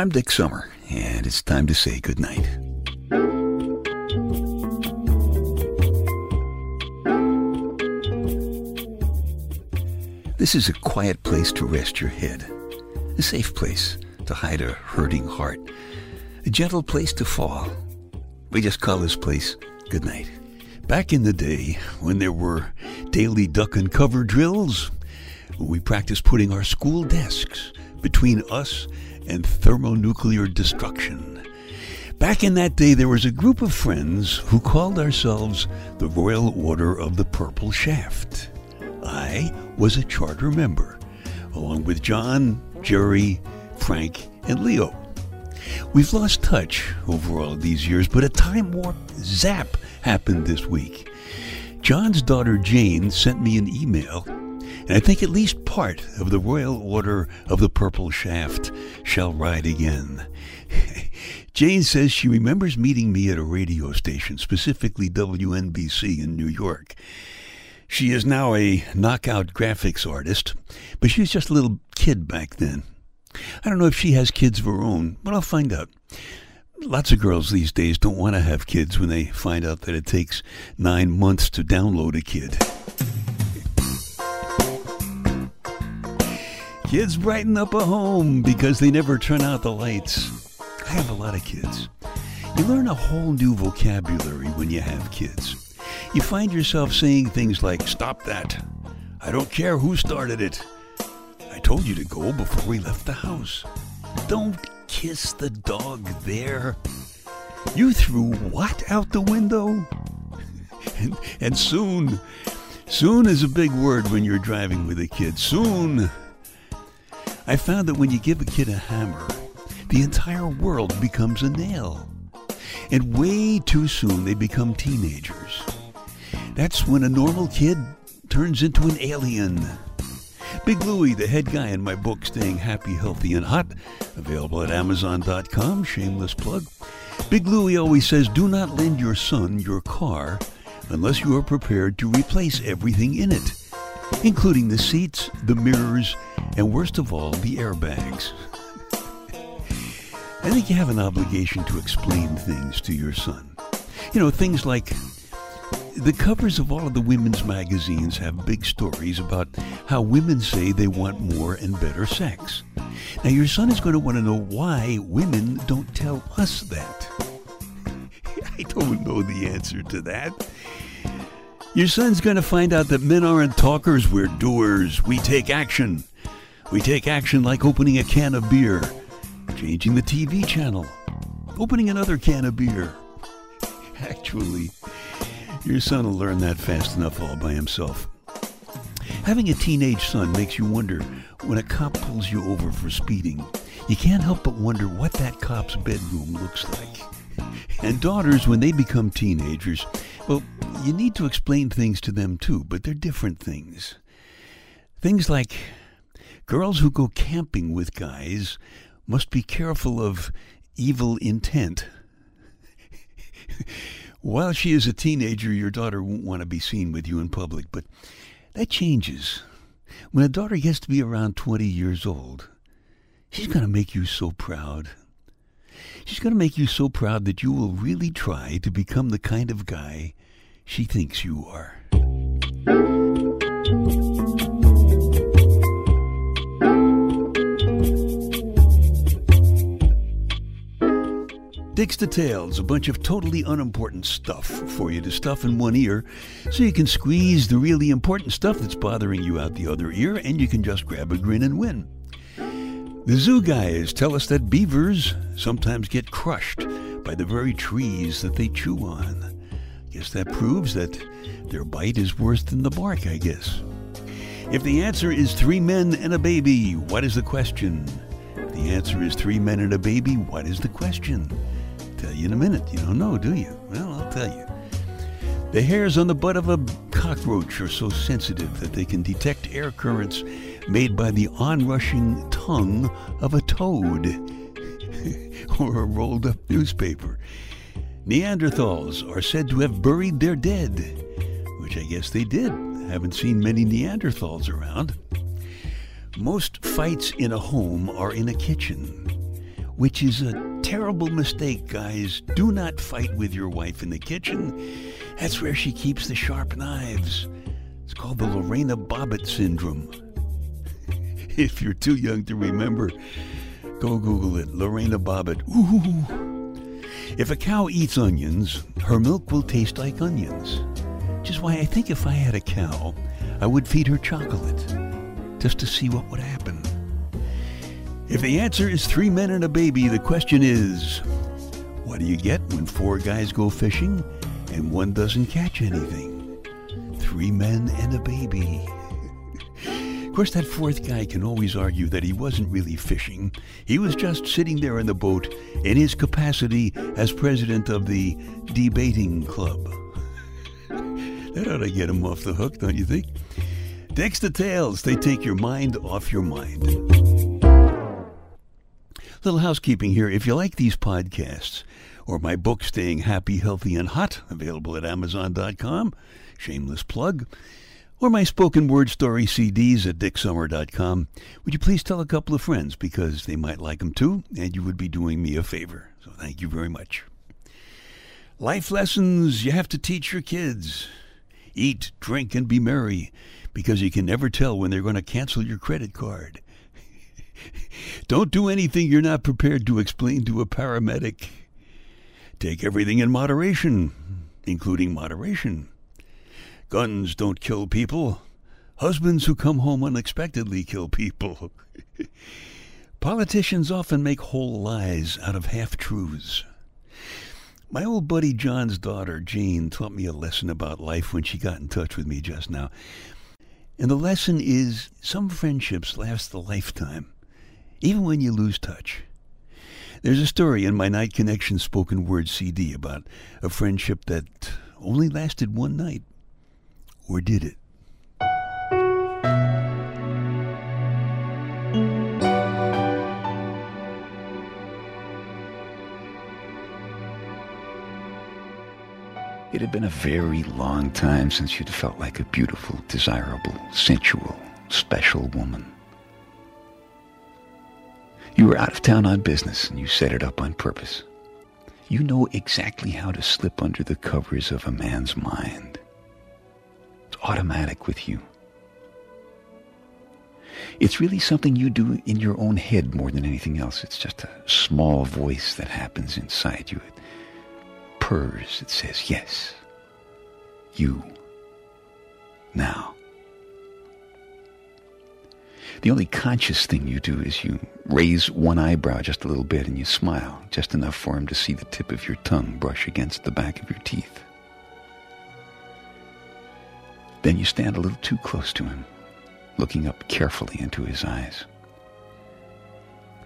I'm Dick Summer, and it's time to say goodnight. This is a quiet place to rest your head, a safe place to hide a hurting heart, a gentle place to fall. We just call this place goodnight. Back in the day, when there were daily duck and cover drills, we practiced putting our school desks between us and thermonuclear destruction. Back in that day, there was a group of friends who called ourselves the Royal Order of the Purple Shaft. I was a charter member, along with John, Jerry, Frank, and Leo. We've lost touch over all these years, but a time warp zap happened this week. John's daughter Jane sent me an email, and I think at least part of the Royal Order of the Purple Shaft shall ride again. Jane says she remembers meeting me at a radio station, specifically WNBC in New York. She is now a knockout graphics artist, but she was just a little kid back then. I don't know if she has kids of her own, but I'll find out. Lots of girls these days don't want to have kids when they find out that it takes nine months to download a kid. Kids brighten up a home because they never turn out the lights. I have a lot of kids. You learn a whole new vocabulary when you have kids. You find yourself saying things like, Stop that. I don't care who started it. I told you to go before we left the house. Don't kiss the dog there. You threw what out the window? and, and soon, soon is a big word when you're driving with a kid. Soon. I found that when you give a kid a hammer, the entire world becomes a nail. And way too soon they become teenagers. That's when a normal kid turns into an alien. Big Louie, the head guy in my book, Staying Happy, Healthy, and Hot, available at Amazon.com, shameless plug. Big Louie always says, Do not lend your son your car unless you are prepared to replace everything in it, including the seats, the mirrors, and worst of all, the airbags. I think you have an obligation to explain things to your son. You know, things like the covers of all of the women's magazines have big stories about how women say they want more and better sex. Now, your son is going to want to know why women don't tell us that. I don't know the answer to that. Your son's going to find out that men aren't talkers, we're doers. We take action. We take action like opening a can of beer, changing the TV channel, opening another can of beer. Actually, your son will learn that fast enough all by himself. Having a teenage son makes you wonder when a cop pulls you over for speeding. You can't help but wonder what that cop's bedroom looks like. And daughters, when they become teenagers, well, you need to explain things to them too, but they're different things. Things like girls who go camping with guys must be careful of evil intent. While she is a teenager, your daughter won't want to be seen with you in public, but that changes. When a daughter gets to be around 20 years old, she's going to make you so proud. She's going to make you so proud that you will really try to become the kind of guy she thinks you are. Dick's Details, a bunch of totally unimportant stuff for you to stuff in one ear so you can squeeze the really important stuff that's bothering you out the other ear and you can just grab a grin and win. The zoo guys tell us that beavers sometimes get crushed by the very trees that they chew on. Guess that proves that their bite is worse than the bark, I guess. If the answer is three men and a baby, what is the question? If the answer is three men and a baby, what is the question? Tell you in a minute. You don't know, do you? Well, I'll tell you. The hairs on the butt of a cockroach are so sensitive that they can detect air currents made by the onrushing tongue of a toad or a rolled up newspaper. Neanderthals are said to have buried their dead, which I guess they did. Haven't seen many Neanderthals around. Most fights in a home are in a kitchen. which is a terrible mistake, guys. Do not fight with your wife in the kitchen. That's where she keeps the sharp knives. It's called the Lorena Bobbitt syndrome. if you're too young to remember, go Google it. Lorena Bobbitt. Ooh. If a cow eats onions, her milk will taste like onions. Which is why I think if I had a cow, I would feed her chocolate, just to see what would happen. If the answer is three men and a baby, the question is what do you get when four guys go fishing and one doesn't catch anything? Three men and a baby. Of course, that fourth guy can always argue that he wasn't really fishing. He was just sitting there in the boat in his capacity as president of the debating club. that ought to get him off the hook, don't you think? Dick's Details, they take your mind off your mind. Little housekeeping here. If you like these podcasts or my book, Staying Happy, Healthy, and Hot, available at Amazon.com, shameless plug, or my spoken word story CDs at DickSummer.com, would you please tell a couple of friends because they might like them too, and you would be doing me a favor. So thank you very much. Life lessons you have to teach your kids. Eat, drink, and be merry because you can never tell when they're going to cancel your credit card. Don't do anything you're not prepared to explain to a paramedic. Take everything in moderation, including moderation. Guns don't kill people. Husbands who come home unexpectedly kill people. Politicians often make whole lies out of half truths. My old buddy John's daughter, Jane, taught me a lesson about life when she got in touch with me just now. And the lesson is some friendships last a lifetime even when you lose touch. There's a story in my Night Connection spoken word CD about a friendship that only lasted one night. Or did it? It had been a very long time since you'd felt like a beautiful, desirable, sensual, special woman. You were out of town on business and you set it up on purpose. You know exactly how to slip under the covers of a man's mind. Automatic with you. It's really something you do in your own head more than anything else. It's just a small voice that happens inside you. It purrs. It says, yes, you, now. The only conscious thing you do is you raise one eyebrow just a little bit and you smile, just enough for him to see the tip of your tongue brush against the back of your teeth. Then you stand a little too close to him, looking up carefully into his eyes.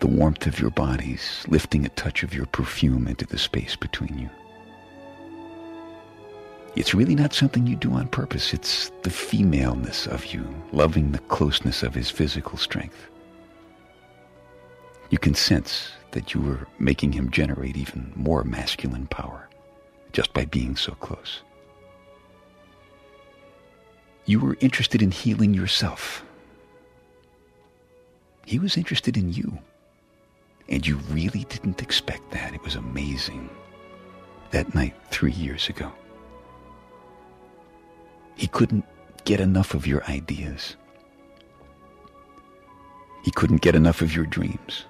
The warmth of your bodies lifting a touch of your perfume into the space between you. It's really not something you do on purpose. It's the femaleness of you, loving the closeness of his physical strength. You can sense that you were making him generate even more masculine power just by being so close. You were interested in healing yourself. He was interested in you. And you really didn't expect that. It was amazing. That night three years ago. He couldn't get enough of your ideas. He couldn't get enough of your dreams.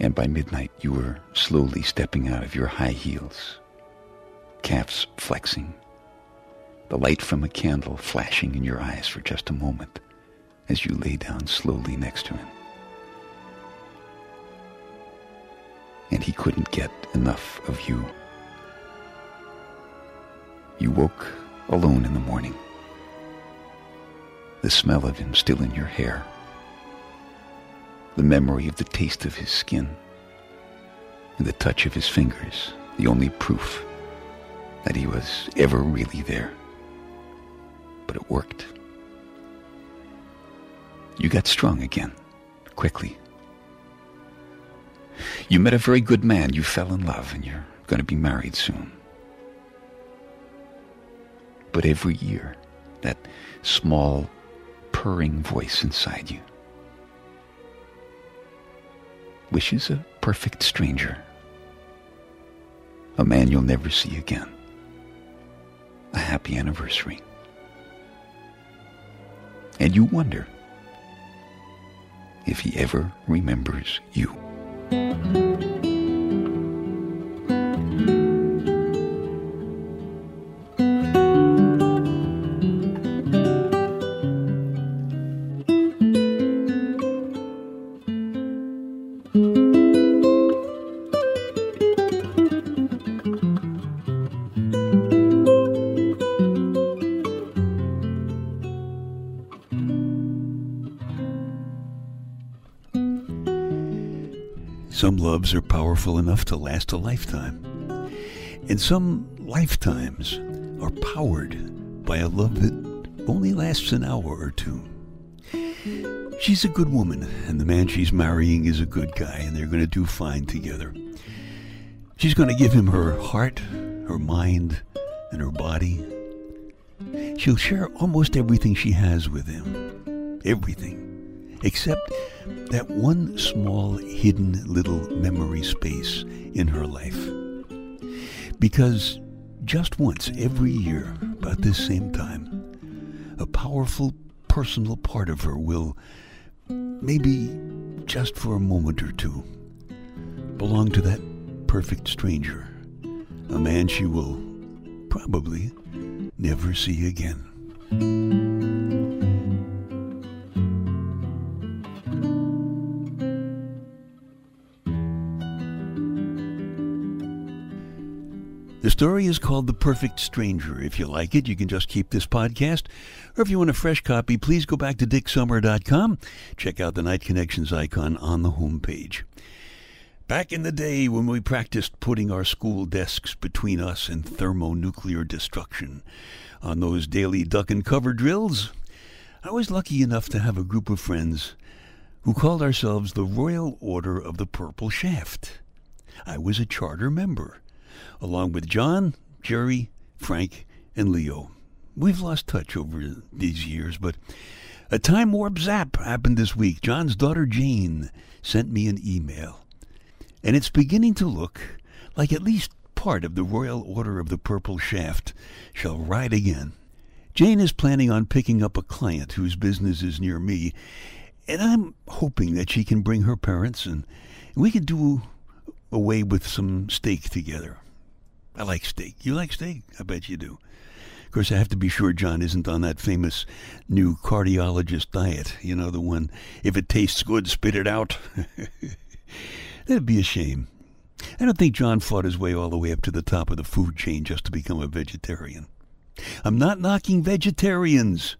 And by midnight, you were slowly stepping out of your high heels, calves flexing, the light from a candle flashing in your eyes for just a moment as you lay down slowly next to him. And he couldn't get enough of you. You woke alone in the morning. The smell of him still in your hair. The memory of the taste of his skin. And the touch of his fingers, the only proof that he was ever really there. But it worked. You got strong again, quickly. You met a very good man. You fell in love, and you're going to be married soon. But every year, that small purring voice inside you wishes a perfect stranger. A man you'll never see again. A happy anniversary. And you wonder if he ever remembers you. Some loves are powerful enough to last a lifetime. And some lifetimes are powered by a love that only lasts an hour or two. She's a good woman, and the man she's marrying is a good guy, and they're going to do fine together. She's going to give him her heart, her mind, and her body. She'll share almost everything she has with him. Everything. Except that one small hidden little memory space in her life. Because just once every year, about this same time, a powerful personal part of her will, maybe just for a moment or two, belong to that perfect stranger, a man she will probably never see again. Story is called The Perfect Stranger. If you like it, you can just keep this podcast. Or if you want a fresh copy, please go back to dicksummer.com. Check out the Night Connections icon on the homepage. Back in the day when we practiced putting our school desks between us and thermonuclear destruction on those daily duck and cover drills, I was lucky enough to have a group of friends who called ourselves the Royal Order of the Purple Shaft. I was a charter member along with John, Jerry, Frank, and Leo. We've lost touch over these years, but a time warp zap happened this week. John's daughter Jane sent me an email, and it's beginning to look like at least part of the Royal Order of the Purple Shaft shall ride again. Jane is planning on picking up a client whose business is near me, and I'm hoping that she can bring her parents and we could do away with some steak together. I like steak. You like steak? I bet you do. Of course, I have to be sure John isn't on that famous new cardiologist diet. You know, the one, if it tastes good, spit it out. That'd be a shame. I don't think John fought his way all the way up to the top of the food chain just to become a vegetarian. I'm not knocking vegetarians.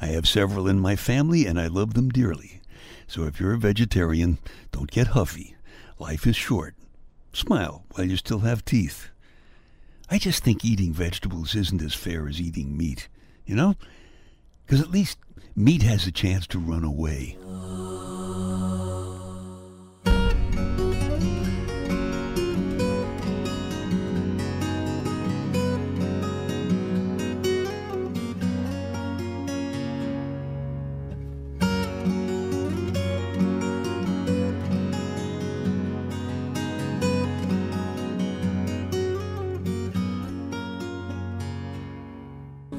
I have several in my family and I love them dearly. So if you're a vegetarian, don't get huffy. Life is short. Smile while you still have teeth. I just think eating vegetables isn't as fair as eating meat, you know? Because at least meat has a chance to run away.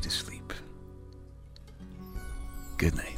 to sleep. Good night.